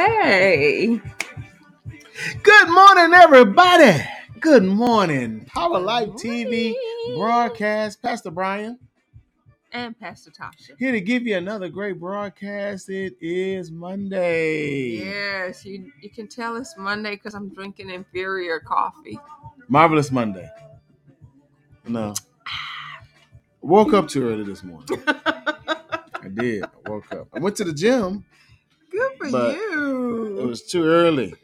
Hey. Good morning, everybody. Good morning. Power Life TV broadcast. Pastor Brian And Pastor Tasha. here to give you another great broadcast. It is Monday. Yes, you you can tell it's Monday because I'm drinking inferior coffee. Marvelous Monday. No. Woke up too early this morning. I did. I woke up. I went to the gym. Good for But you. It was too early.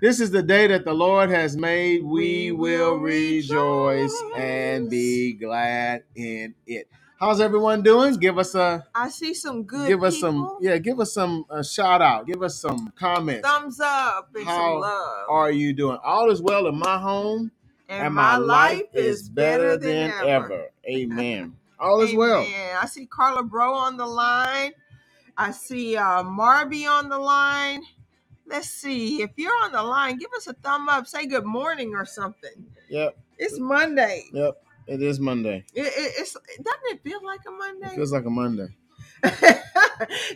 This is the day that the Lord has made. We We will will rejoice and be glad in it. How's everyone doing? Give us a I see some good give us some yeah give us some uh, shout out give us some comments thumbs up and How some love. are you doing all is well in my home and, my, life is better than, ever. amen all is well Amen. I see Carla Bro on the line. I see uh, Marby on the line. Let's see. If you're on the line, give us a thumb up. Say good morning or something. yep It's Monday. yep it is monday It, it, it's doesn't it feel like a it Monday? feels like a monday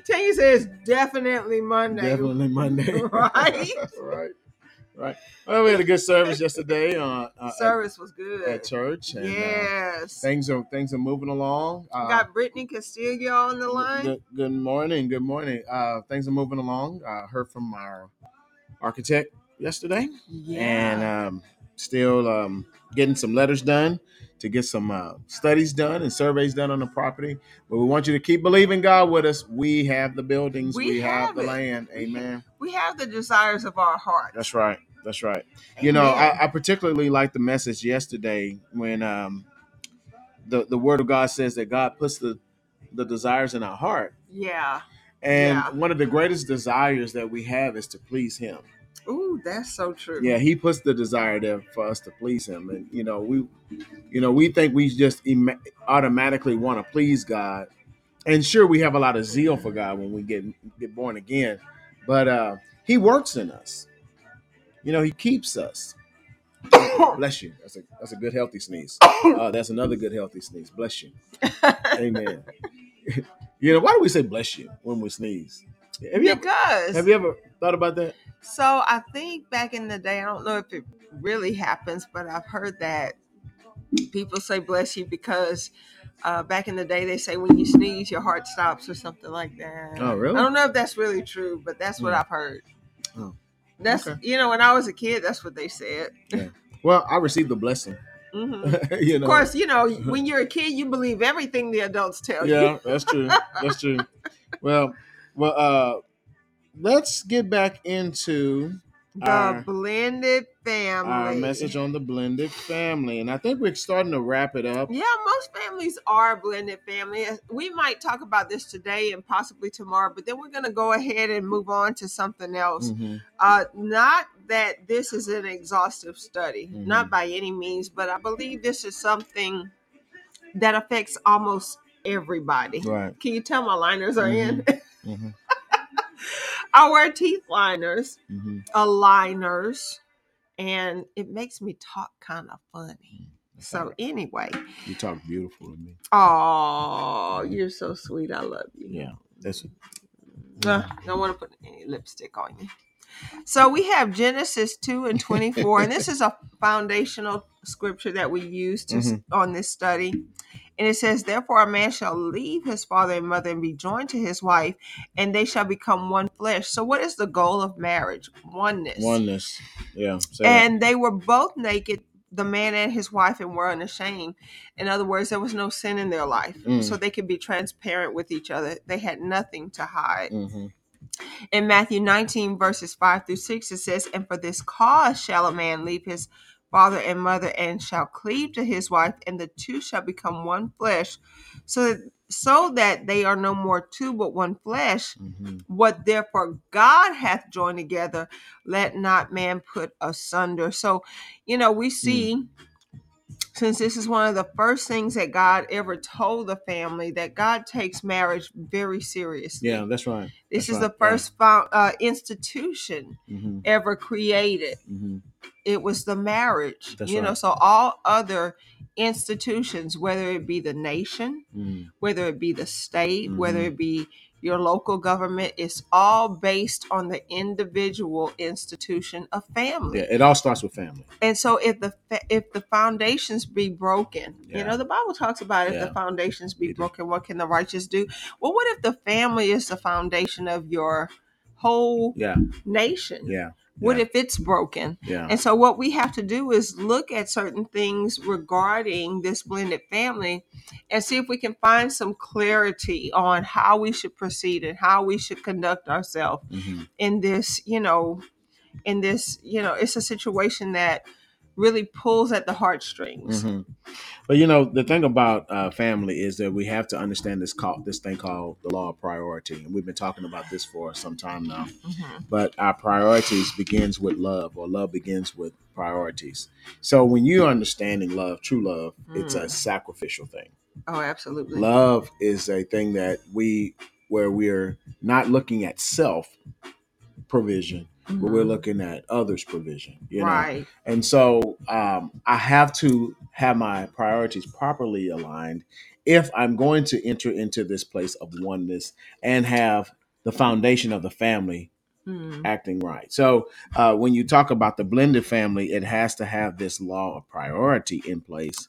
Tanya says definitely Monday. definitely monday Right? right right well we had a good service yesterday uh, uh, Service was good. at church and uh, yes. things are things are moving along uh, Got Brittany Castillo on the line. Good, good morning. Good morning. Uh, things are moving along. I heard from our architect yesterday, Yeah. and um, still um, getting some letters done to get some uh, studies done and surveys done on the property. But we want you to keep believing God with us. We have the buildings. We We, have, have the land. Amen. we have the desires of our heart. That's right. That's right. You know, I, I particularly like the message yesterday when um, the the Word of God says that God puts the the desires in our heart. yeah. And Yeah. one of the greatest desires that we have is to please Him. Ooh, that's so true. Yeah, He puts the desire there for us to please Him, and you know we, you know we think we just automatically want to please God, and sure we have a lot of zeal for God when we get get born again, but uh, He works in us. You know He keeps us. Bless you. That's a that's a good healthy sneeze. Uh, that's another good healthy sneeze. Bless you. Amen. you know why do we say bless you when we sneeze? Have you ever, because have you ever thought about that? So I think back in the day, I don't know if it really happens, but I've heard that people say bless you because uh, back in the day they say when you sneeze your heart stops or something like that. Oh, really? I don't know if that's really true, but that's what Hmm. I've heard. Oh, That's okay. you know when I was a kid, that's what they said. Yeah. Well, I received the blessing. hmm you Of course, you know when you're a kid, you believe everything the adults tell you. Yeah, that's true. That's true. Well, well, uh, let's get back into The Our- blended family. our message on the blended family, and I think we're starting to wrap it up. Yeah, most families are blended family. We might talk about this today and possibly tomorrow, but then we're going to go ahead and move on to something else. Mhm. Uh, not that this is an exhaustive study, Mhm. not by any means, but I believe this is something that affects almost everybody. Right. Can you tell my liners are in? I wear teeth liners, hmm aligners, and it makes me talk kind of funny. So anyway, you talk beautiful to me. oh, you're so sweet. I love you. Yeah, that's. Uh, don't want to put any lipstick on you. So we have Genesis 2 and 24, and this is a foundational scripture that we use to Mhm. on this study. And it says, Therefore, a man shall leave his father and mother and be joined to his wife, and they shall become one flesh. So, what is the goal of marriage? Oneness. Oneness. Yeah. say that. And they were both naked, the man and his wife, and were unashamed. In other words, there was no sin in their life. Mm. So they could be transparent with each other. They had nothing to hide. Mhm. In Matthew 19, verses 5 through 6, it says, And for this cause shall a man leave his father and mother and shall cleave to his wife, and the two shall become one flesh. So that, so that they are no more two but one flesh. Mhm. What therefore God hath joined together, let not man put asunder. So, you know, we see, since this is one of the first things that God ever told the family, that God takes marriage very seriously. Yeah, that's right. This That's is right, the first found, uh, institution hmm ever created. hmm It was the marriage, That's you know. So all other institutions, whether it be the nation, hmm whether it be the state, whether Mhm. it be your local government. It's all based on the individual institution of family. Yeah, it all starts with family. And so if the if the foundations be broken, you know the Bible talks about if Yeah. the foundations be broken, what can the righteous do? Well, what if the family is the foundation of your whole Yeah, nation? yeah, What yeah. if it's broken? yeah. And so what we have to do is look at certain things regarding this blended family and see if we can find some clarity on how we should proceed and how we should conduct ourselves Mhm. in this, you know, in this, you know, it's a situation that really pulls at the heartstrings. Mhm. But you know, the thing about uh, family is that we have to understand this called this thing called the law of priority, and we've been talking about this for some time now. Mhm. But our priorities begins with love, or love begins with priorities. So when you're understanding love, true love, it's a Mm. sacrificial thing. Oh, absolutely. Love is a thing that we where we're not looking at self provision, but we're Mhm. looking at others' provision. You know, right. and so um, I have to have my priorities properly aligned if I'm going to enter into this place of oneness and have the foundation of the family Mm. acting right. So uh, when you talk about the blended family, it has to have this law of priority in place,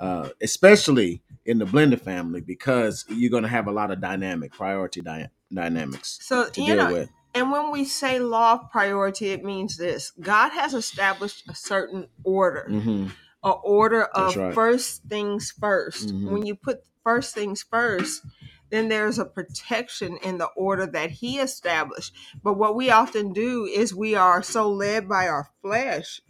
uh, especially in the blended family, because you're going to have a lot of dynamic priority dy- dynamics So, you deal know, with. And when we say law of priority, it means this God has established a certain order, hmm a order of right. first things 1st Mhm. When you put first things first, then there's a protection in the order that He established. But what we often do is we are so led by our flesh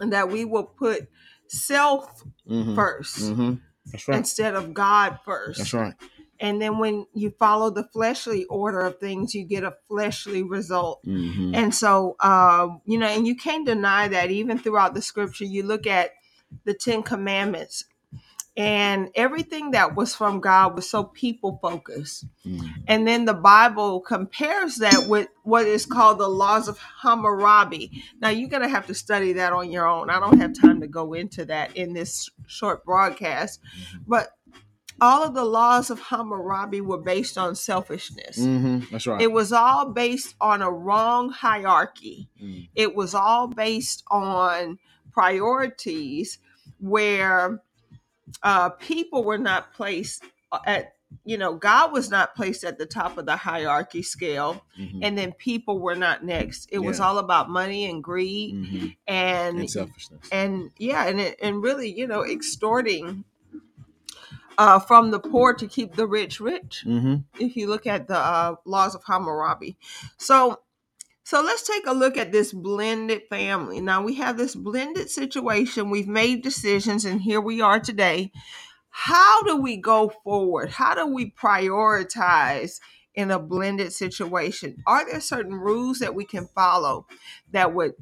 that we will put self hmm 1st hmm That's right. instead of God first. That's right. And then when you follow the fleshly order of things, you get a fleshly result. hmm And so, um, you know, and you can't deny that even throughout the scripture, you look at the Ten Commandments and everything that was from God was so people focused. mm And then the Bible compares that with what is called the laws of Hammurabi. Now, you're going to have to study that on your own. I don't have time to go into that in this short broadcast. But all of the laws of Hammurabi were based on selfishness. hmm That's right. It was all based on a wrong hierarchy. Mm. It was all based on priorities where uh, people were not placed at, you know, God was not placed at the top of the hierarchy scale, Mhm. and then people were not next. It was all about money and greed Mhm. and and selfishness. and yeah, and it, and really, you know, extorting uh, from the poor to keep the rich rich hmm if you look at the uh, laws of Hammurabi. So, so let's take a look at this blended family. Now we have this blended situation. We've made decisions, and here we are today. How do we go forward? How do we prioritize in a blended situation? Are there certain rules that we can follow that would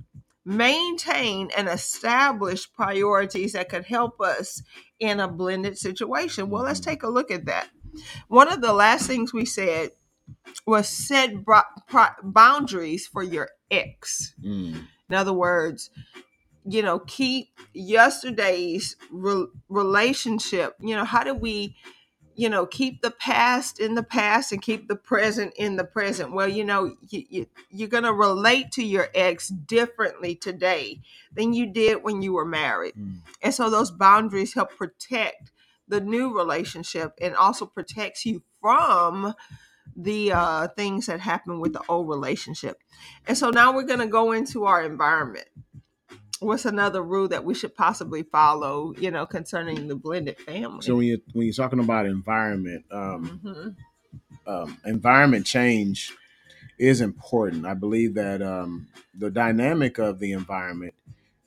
maintain and establish priorities that could help us in a blended situation? Well, let's take a look at that. One of the last things we said was set bro- pro- boundaries for your ex. Mm. In other words, you know, keep yesterday's re- relationship. You know, how do we, you know, keep the past in the past and keep the present in the present? Well, you know, you, you, you're going to relate to your ex differently today than you did when you were married. Mm. And so those boundaries help protect the new relationship and also protects you from the uh, things that happen with the old relationship. And so now we're going to go into our environment. What's another rule that we should possibly follow, you know, concerning the blended family? So when you when you're talking about environment, um, Mhm. um, environment change is important. I believe that um, the dynamic of the environment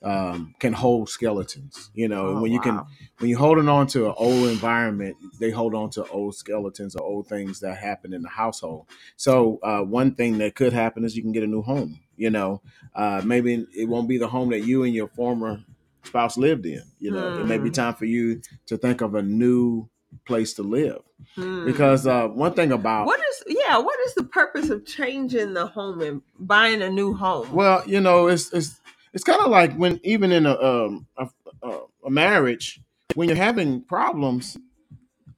um, can hold skeletons. You know, Oh, when you can when you're holding on to an old environment, they hold on to old skeletons or old things that happen in the household. So uh, one thing that could happen is you can get a new home. You know, uh, maybe it won't be the home that you and your former spouse lived in. You know, it may be Hmm. time for you to think of a new place to live Hmm. because uh, one thing about what is yeah? What is the purpose of changing the home and buying a new home? Well, you know, it's it's it's kind of like when even in a um a, a, a marriage when you're having problems.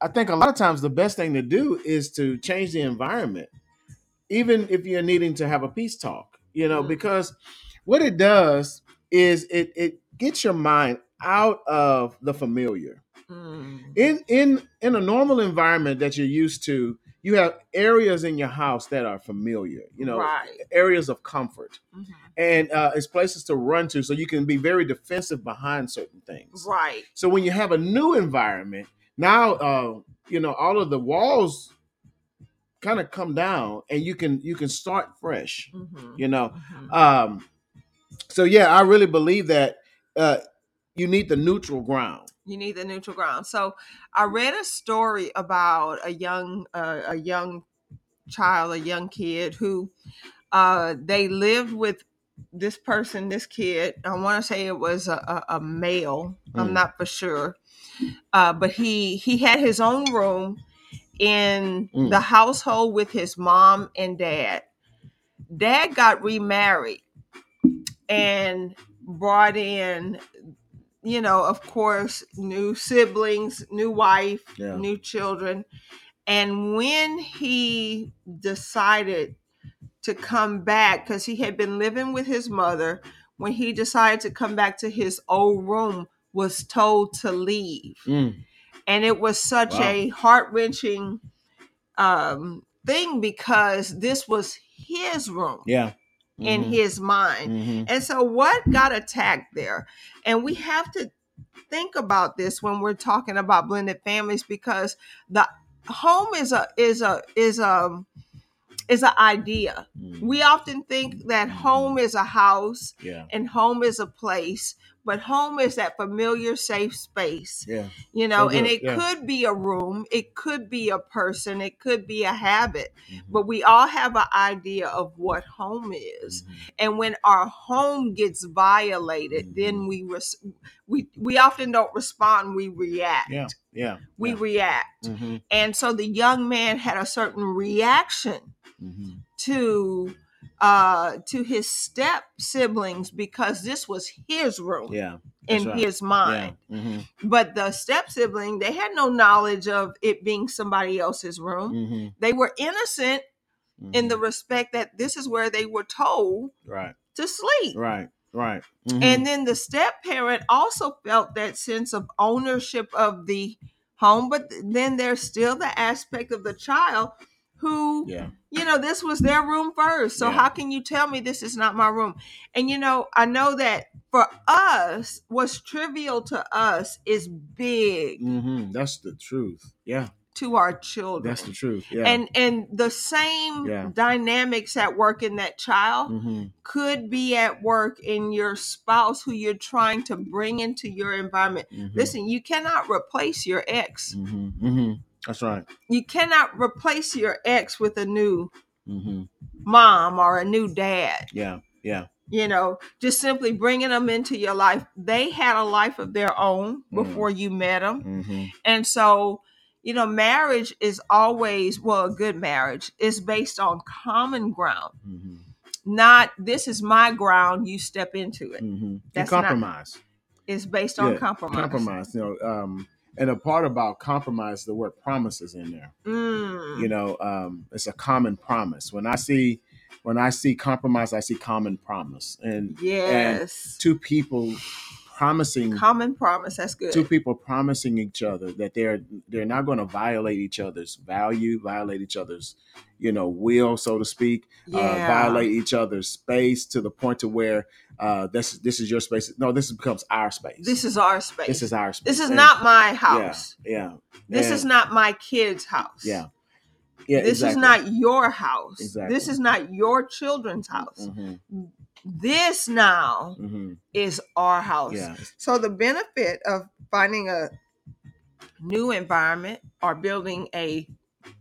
I think a lot of times the best thing to do is to change the environment, even if you're needing to have a peace talk. You know, Mm. because what it does is it it gets your mind out of the familiar. Mm. In in in a normal environment that you're used to, you have areas in your house that are familiar. You know, right. areas of comfort, Mhm. and uh, it's places to run to, so you can be very defensive behind certain things. Right. So when you have a new environment, now uh, you know all of the walls kind of come down, and you can you can start fresh. Mhm. You know, Mhm. um, so yeah, I really believe that uh, you need the neutral ground. you need the neutral ground. So I read a story about a young uh, a young child, a young kid who uh, they lived with this person, this kid. I want to say it was a, a, a male. I'm Mm. not for sure, uh, but he he had his own room in Mm. the household with his mom and dad. Dad got remarried and brought in you know, of course, new siblings, new wife, Yeah. new children. And when he decided to come back, because he had been living with his mother, when he decided to come back to his old room, was told to leave. Mm. And it was such Wow. a heart wrenching um, thing because this was his room Yeah. in Mhm. his mind. Mhm. And so what got attacked there? And we have to think about this when we're talking about blended families because the home is a is a is a is an idea. Mhm. We often think that home is a house Yeah. and home is a place, but home is that familiar safe space Yeah. you know So and it yeah. could be a room it could be a person it could be a habit Mhm. but we all have an idea of what home is Mhm. and when our home gets violated Mhm. then we res- we we often don't respond we react Yeah. Yeah. we yeah. react Mhm. and so the young man had a certain reaction Mhm. to uh to his step siblings because this was his room Yeah. in right. his mind Yeah. Mhm. but the step sibling they had no knowledge of it being somebody else's room Mhm. they were innocent in the Mhm. respect that this is where they were told right. to sleep Right. Right. Mhm. and then the step parent also felt that sense of ownership of the home but then there's still the aspect of the child who yeah. you know this was their room first so Yeah. how can you tell me this is not my room and you know i know that for us what's trivial to us is big hmm That's the truth. Yeah. to our children That's the truth. Yeah. and and the same Yeah. dynamics at work in that child hmm could be at work in your spouse who you're trying to bring into your environment hmm listen you cannot replace your ex hmm hmm That's right. you cannot replace your ex with a new hmm mom or a new dad Yeah. Yeah. you know just simply bringing them into your life they had a life of their own Mm. before you met them hmm and so you know marriage is always well a good marriage is based on common ground hmm not this is my ground you step into it hmm And That's not- compromise. it's based on Yeah, compromise Compromise. You know, um, and a part about compromise, the word promise is in there. Mm. You know, um, it's a common promise. When I see when I see compromise, I see common promise. And yes two people promising common promise that's good two people promising each other that they're they're not going to violate each other's value, violate each other's, you know, will, so to speak, uh, violate each other's space to the point to where uh, this this is your space. No, this becomes our space. this is our space this is our space. this is And- not my house Yeah, this And- is not my kid's house yeah, yeah. this exactly. is not your house. Exactly. This is not your children's house. Mhm, This now mhm. is our house. Yeah, So the benefit of finding a new environment or building a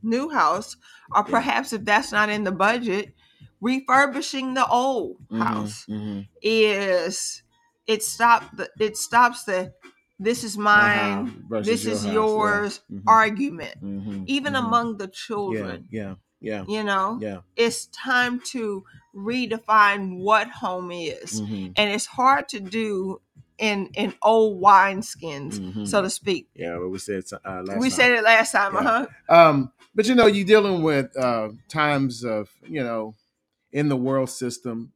new house, or Yeah. perhaps if that's not in the budget, refurbishing the old Mhm, house mhm. is it stop the it stops the this is mine, Uh-huh, this your is house, yeah. yours Mhm, argument, mhm, even mhm. among the yeah, children. yeah, yeah, You know, yeah. it's time to redefine what home is. mhm, And it's hard to do in in old wineskins, Mhm. so to speak. Yeah, what we said uh, last we time. said it last time, Yeah. uh huh. Um, but you know, you're dealing with uh, times of you know in the world system,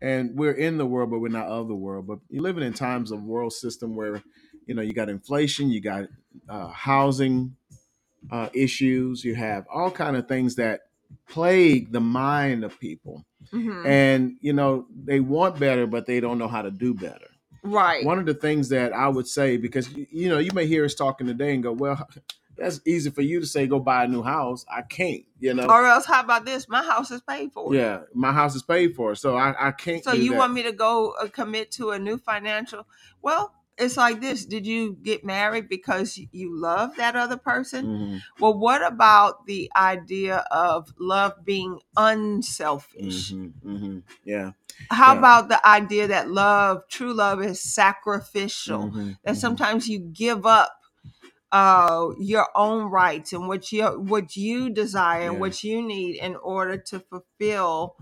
and we're in the world, but we're not of the world. But you're living in times of world system where you know you got inflation, you got uh, housing uh, issues, you have all kind of things that plague the mind of people, hmm and you know they want better, but they don't know how to do better. Right. One of the things that I would say, because you you know, you may hear us talking today and go, "Well, that's easy for you to say, go buy a new house." I can't, you know. or else, how about this? My house is paid for. Yeah, my house is paid for, so I, I can't. So you that. want me to go uh, commit to a new financial? Well, it's like this. Did you get married because you love that other person? Mhm, Well, what about the idea of love being unselfish? mhm, mhm. Yeah. How Yeah. about the idea that love, true love, is sacrificial? mhm, That mhm. sometimes you give up uh your own rights and what you what you desire and Yeah. what you need in order to fulfill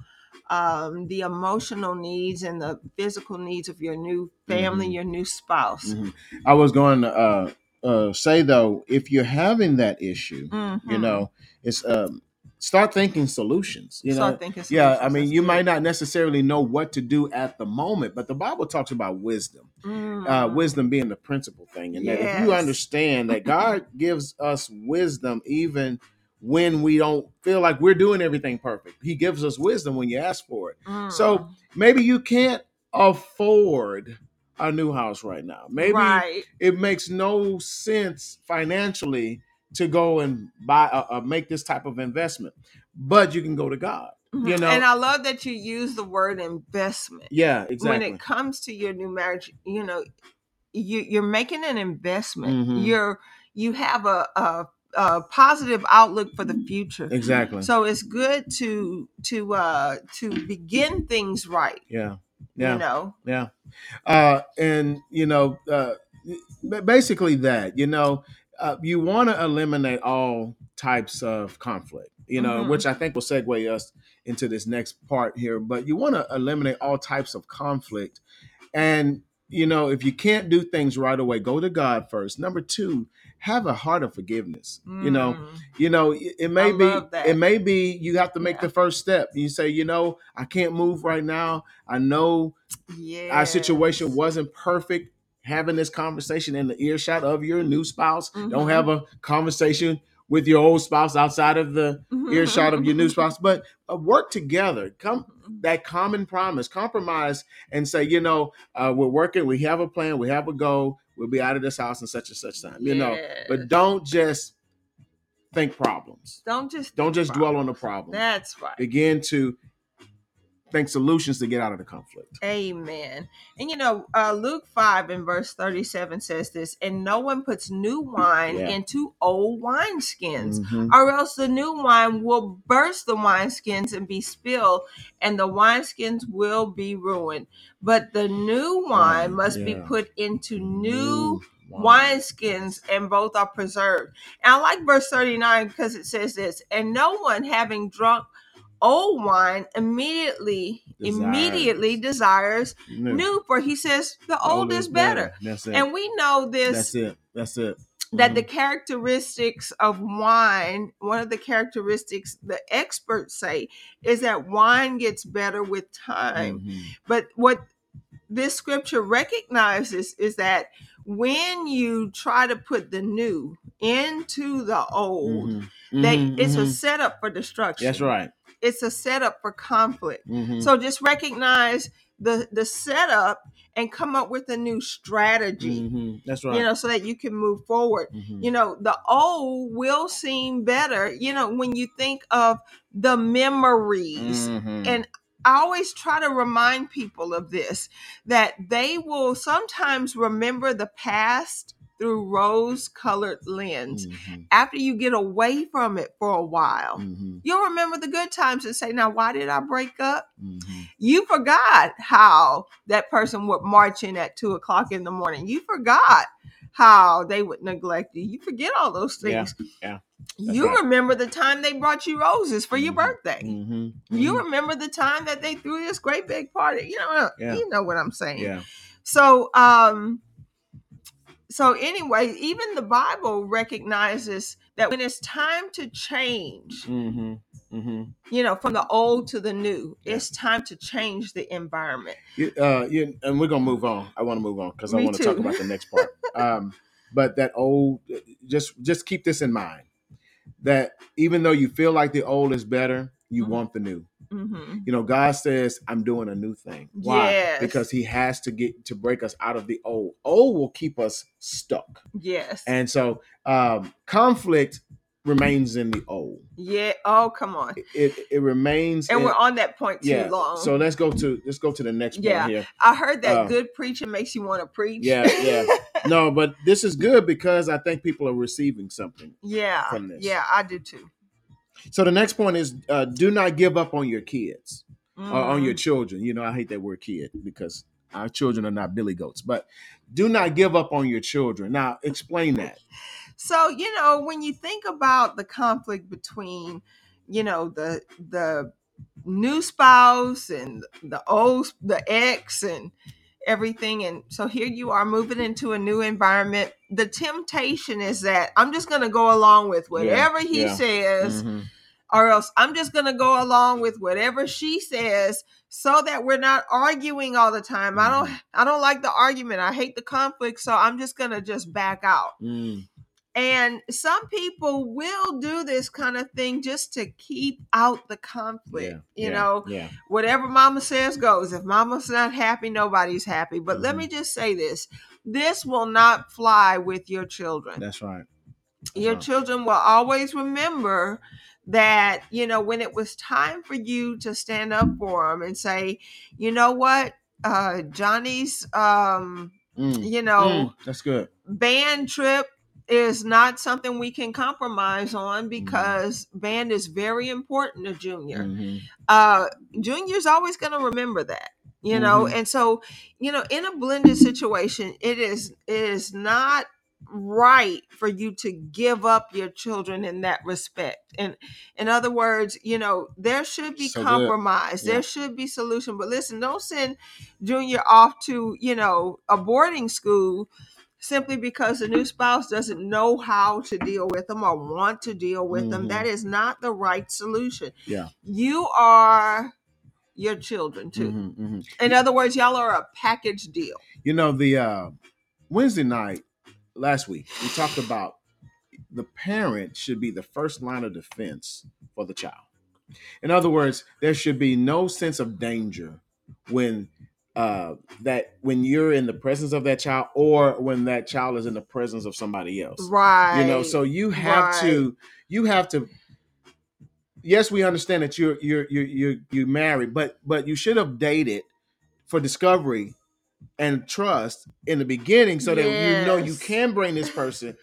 um the emotional needs and the physical needs of your new family Mhm. your new spouse Mhm. I was going to uh, uh, say though, if you're having that issue, you Mhm. know, it's um, start thinking solutions. You know, Start thinking yeah. I mean, you might not necessarily know what to do at the moment, but the Bible talks about wisdom. uh, Mm. wisdom being the principal thing. And that if you understand that God gives us wisdom even when we don't feel like we're doing everything perfect, He gives us wisdom when you ask for it. Mm. So maybe you can't afford a new house right now. Maybe right it makes no sense financially to go and buy a, uh, make this type of investment, but you can go to God. You Mhm. know, and i love that you use the word investment yeah, exactly. when it comes to your new marriage you know you, you're making an investment Mhm. you're you have a, a, a positive outlook for the future exactly. so it's good to to uh to begin things right yeah. Yeah. you know Yeah. Uh, and, you know, uh, basically that, you know, uh, you want to eliminate all types of conflict, you know, Mhm. which I think will segue us into this next part here. But you want to eliminate all types of conflict. And, you know, if you can't do things right away, go to God first. Number two, have a heart of forgiveness. You know, Mm. you know it, it may I be it may be you have to make Yeah. the first step you say you know i can't move right now i know yes. our situation wasn't perfect having this conversation in the earshot of your new spouse don't Mhm. have a conversation with your old spouse outside of the earshot of your new spouse but uh, work together come that common promise compromise and say you know uh, we're working we have a plan we have a goal we'll be out of this house in such and such time you know. But don't just think problems. Don't just don't just about dwell on the problem. That's right. Begin to think solutions to get out of the conflict Amen. And you know, uh, Luke 5 and verse 37 says this, and no one puts new wine Yeah. into old wineskins, Mhm. or else the new wine will burst the wineskins and be spilled, and the wineskins will be ruined. But the new wine Wine, must be put into new wine. wineskins, and both are preserved. And I like verse 39 because it says this, and no one having drunk old wine immediately Desires. immediately desires New. new for he says the old is better it. and we know this That's it. That's it. that the characteristics of wine one of the characteristics the experts say is that wine gets better with time Mhm. but what this scripture recognizes is that when you try to put the new into the old Mhm. they Mhm. it's a Mhm. setup for destruction That's right. It's a setup for conflict Mhm. so just recognize the the setup and come up with a new strategy Mhm. That's right. you know so that you can move forward Mhm. you know the old will seem better you know when you think of the memories Mhm. and I always try to remind people of this that they will sometimes remember the past through rose colored lens Mhm. after you get away from it for a while Mhm. you'll remember the good times and say now why did i break up Mhm. you forgot how that person would march in at two o'clock in the morning you forgot how they would neglect you you forget all those things yeah, that's you right. remember the time they brought you roses for your Mhm. birthday Mhm. you Mhm. remember the time that they threw this great big party you know Yeah. you know what i'm saying Yeah. So, um, so anyway, even the Bible recognizes that when it's time to change, Mm-hmm. Mm-hmm. you know, from the old to the new, Yeah. it's time to change the environment. You, uh, you, and we're gonna move on. I want to move on because I want to talk about the next part. um, but that old, just just keep this in mind that even though you feel like the old is better, you Mhm. want the new. Hmm You know, God says, "I'm doing a new thing." Why? Yes. Because He has to get to break us out of the old. Old will keep us stuck, Yes. and so um, conflict remains in the old. yeah. Oh, come on. It it, remains. And in- we're on that point too yeah. long. So let's go to let's go to the next Yeah. point here. I heard that uh, good preaching makes you want to preach. Yeah, yeah. No, but this is good because I think people are receiving something. yeah. From this. Yeah, I do too. So the next point is uh, do not give up on your kids or on Mhm. your children. You know, I hate that word kid because our children are not billy goats, but do not give up on your children. Now, explain that. So, you know, when you think about the conflict between, you know, the the new spouse and the old the ex and everything and so here you are moving into a new environment. The temptation is that I'm just going to go along with whatever he yeah. says Mhm. or else I'm just going to go along with whatever she says so that we're not arguing all the time. I don't I don't like the argument. I hate the conflict, so I'm just going to just back out. Mm, And some people will do this kind of thing just to keep out the conflict. yeah, you yeah, know, yeah. whatever mama says goes. If mama's not happy, nobody's happy. But let Mhm. me just say this this will not fly with your children. That's right. Your right. children will always remember that, you know, when it was time for you to stand up for them and say, you know what, uh, Johnny's, um, Mm, you know, mm, that's good. band trip is not something we can compromise Mm-hmm. on because band is very important to junior Mhm. uh junior's always going to remember that you know Mhm. and so you know in a blended situation it is it is not right for you to give up your children in that respect and in other words you know there should be So compromise Yeah. there should be solution but listen don't send junior off to you know a boarding school simply because the new spouse doesn't know how to deal with them or want to deal with them Mhm. that is not the right solution Yeah. you are your children too Mhm, mhm. in other words y'all are a package deal You know, the uh, Wednesday night last week, we talked about the parent should be the first line of defense for the child. In other words, there should be no sense of danger when uh, that when you're in the presence of that child or when that child is in the presence of somebody else. right You know, so you have to you have to yes, we understand that you're you're you're you're you're married, but but you should have dated for discovery and trust in the beginning so that you know you can bring this person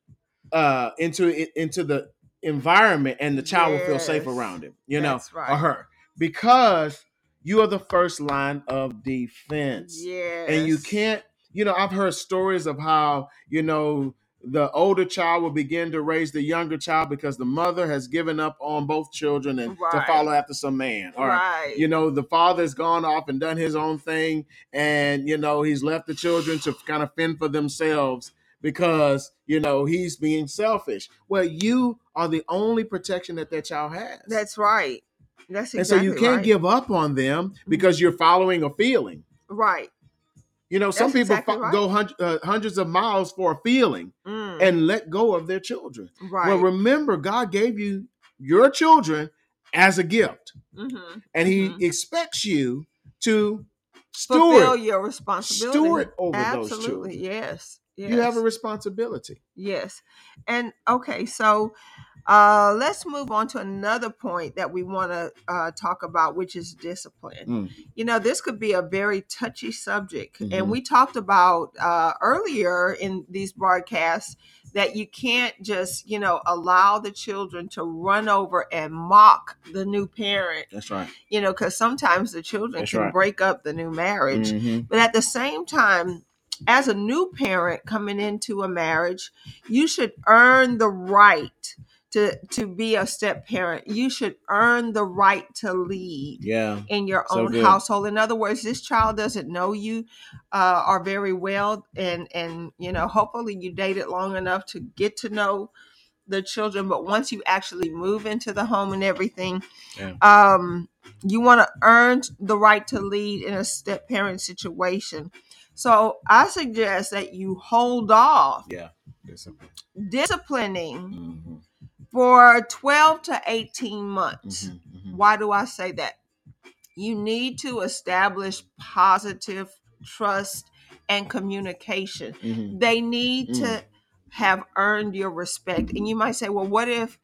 uh into into the environment and the child will feel safe around him, you know, That's or her. Because you are the first line of defense. Yes and you can't you know i've heard stories of how you know the older child will begin to raise the younger child because the mother has given up on both children and to follow after some man. Or right. You know the father's gone off and done his own thing and you know he's left the children to kind of fend for themselves because you know he's being selfish. Well you are the only protection that that child has. That's right that's exactly and so you can't right. give up on them because you're following a feeling right you know, some people exactly fo- right. go hun- uh, hundreds of miles for a feeling Mm, and let go of their children. right Well, remember, God gave you your children as a gift, mm-hmm. and He Mhm. expects you to fulfill steward. your responsibility steward over those children. yes yes You have a responsibility. Yes. And okay, so uh let's move on to another point that we want to uh talk about which is discipline. Mm. You know, this could be a very touchy subject Mhm. and we talked about uh earlier in these broadcasts that you can't just, you know, allow the children to run over and mock the new parent, That's right. you know, cuz sometimes the children That's can right. break up the new marriage. Mhm. But at the same time, as a new parent coming into a marriage, you should earn the right to to be a step parent. You should earn the right to lead Yeah. in your So own good. household. In other words, this child doesn't know you uh, are very well, and and you know, hopefully you dated long enough to get to know the children. But once you actually move into the home and everything, Yeah. um, you want to earn the right to lead in a step parent situation. So I suggest that you hold off Yeah. Discipline. disciplining Mhm, for 12 to 18 months. mhm, mhm. Why do I say that? You need to establish positive trust and communication. Mhm. They need to have earned your respect. And you might say, well, what if,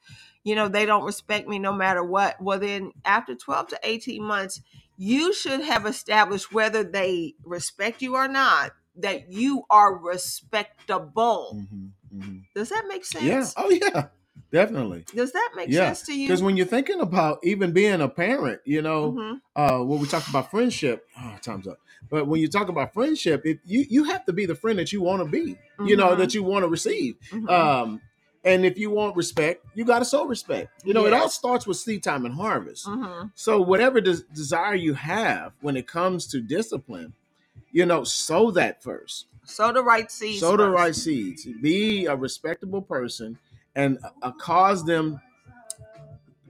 you know, they don't respect me no matter what? Well, then after 12 to 18 months, you should have established whether they respect you or not, that you are respectable. Mhm, mhm. Does that make sense? Yeah. Oh yeah. Definitely. Does that make Yeah, sense to you? Because when you're thinking about even being a parent, you know, Mhm. uh, when we talk about friendship, oh, time's up. But when you talk about friendship, it, you you have to be the friend that you want to be, you know, that you want to receive. Mhm. Um, and if you want respect, you got to show respect. You know, it all starts with seed time and harvest. Mhm. So whatever des- desire you have when it comes to discipline, you know, sow that first. Sow the right seeds. sow the first. right seeds. Be a respectable person, and uh, cause them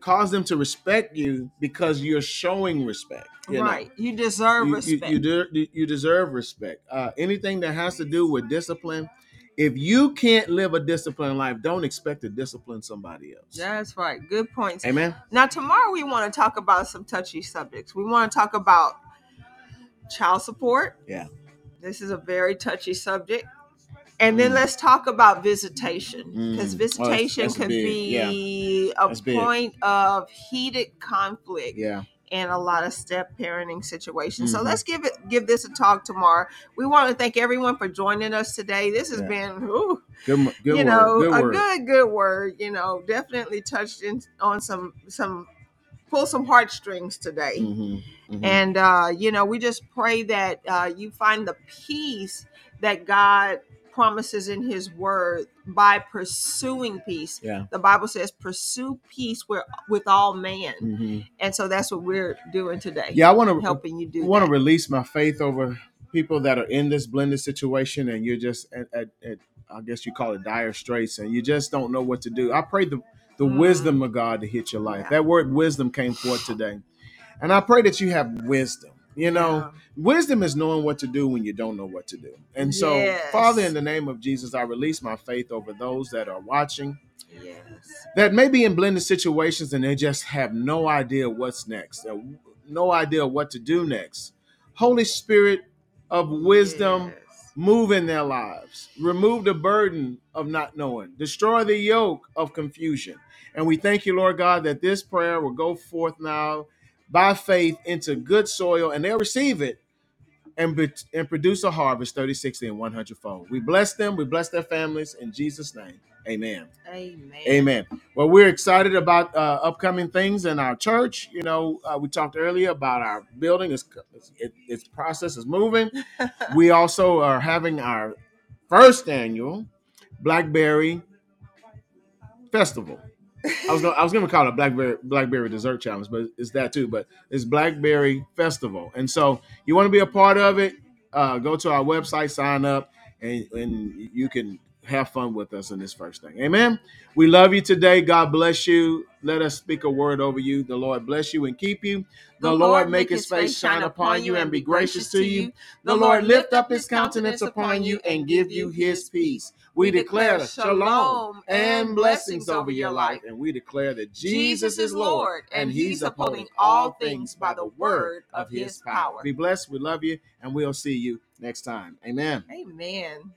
cause them to respect you because you're showing respect. you know. right. You deserve You, you, respect. you, de- you deserve respect. Uh, anything that has to do with discipline, if you can't live a disciplined life, don't expect to discipline somebody else. That's right. Good points. Amen. Now, tomorrow we want to talk about some touchy subjects. We want to talk about child support. Yeah. This is a very touchy subject. And then Mm. let's talk about visitation because Mm. Oh, that's- visitation that's can big. be a That's big. point of heated conflict Yeah. in a lot of step parenting situations. So Mhm. let's give it give this a talk tomorrow. We want to thank everyone for joining us today. This has Yeah. been ooh, Good. Good you word. know good a word. good good word you know definitely touched in on some some pull some heartstrings today Mhm, mhm. and uh you know we just pray that uh you find the peace that god promises in his word by pursuing peace yeah. the bible says pursue peace with, with all man mhm. and so that's what we're doing today Yeah. I want to helping you do I want to release my faith over people that are in this blended situation and you're just at, at, at I guess you call it dire straits and you just don't know what to do. I pray the, the Mm. wisdom of God to hit your life. Yeah. That word wisdom came forth today. And I pray that you have wisdom. You know, Yeah. wisdom is knowing what to do when you don't know what to do. And so, Yes. Father, in the name of Jesus, I release my faith over those that are watching yes that may be in blended situations and they just have no idea what's next, no idea what to do next. Holy Spirit of wisdom, Yes. move in their lives, remove the burden of not knowing, destroy the yoke of confusion. And we thank you, Lord God, that this prayer will go forth now by faith into good soil and they'll receive it and, be, and produce a harvest 30, 60, and 100 fold. We bless them, we bless their families in Jesus' name. Amen. amen Amen. Well, we're excited about uh, upcoming things in our church. You know, uh, we talked earlier about our building. It's, it, its process is moving. we also are having our first annual Blackberry Festival. I was gonna, I was going to call it Blackberry Blackberry Dessert Challenge, but it's that too. But it's Blackberry Festival, and so you want to be a part of it. Uh, go to our website, sign up, and, and you can have fun with us in this first thing. Amen. We love you today. God bless you. Let us speak a word over you. The Lord bless you and keep you. The, Lord make his face shine upon you and be gracious to you. The Lord lift up his countenance upon you and give you his peace. We declare shalom and blessings over your life. And we declare that Jesus is Lord and he's upholding all things by the word of his power. Be blessed. We love you and we'll see you next time. Amen. amen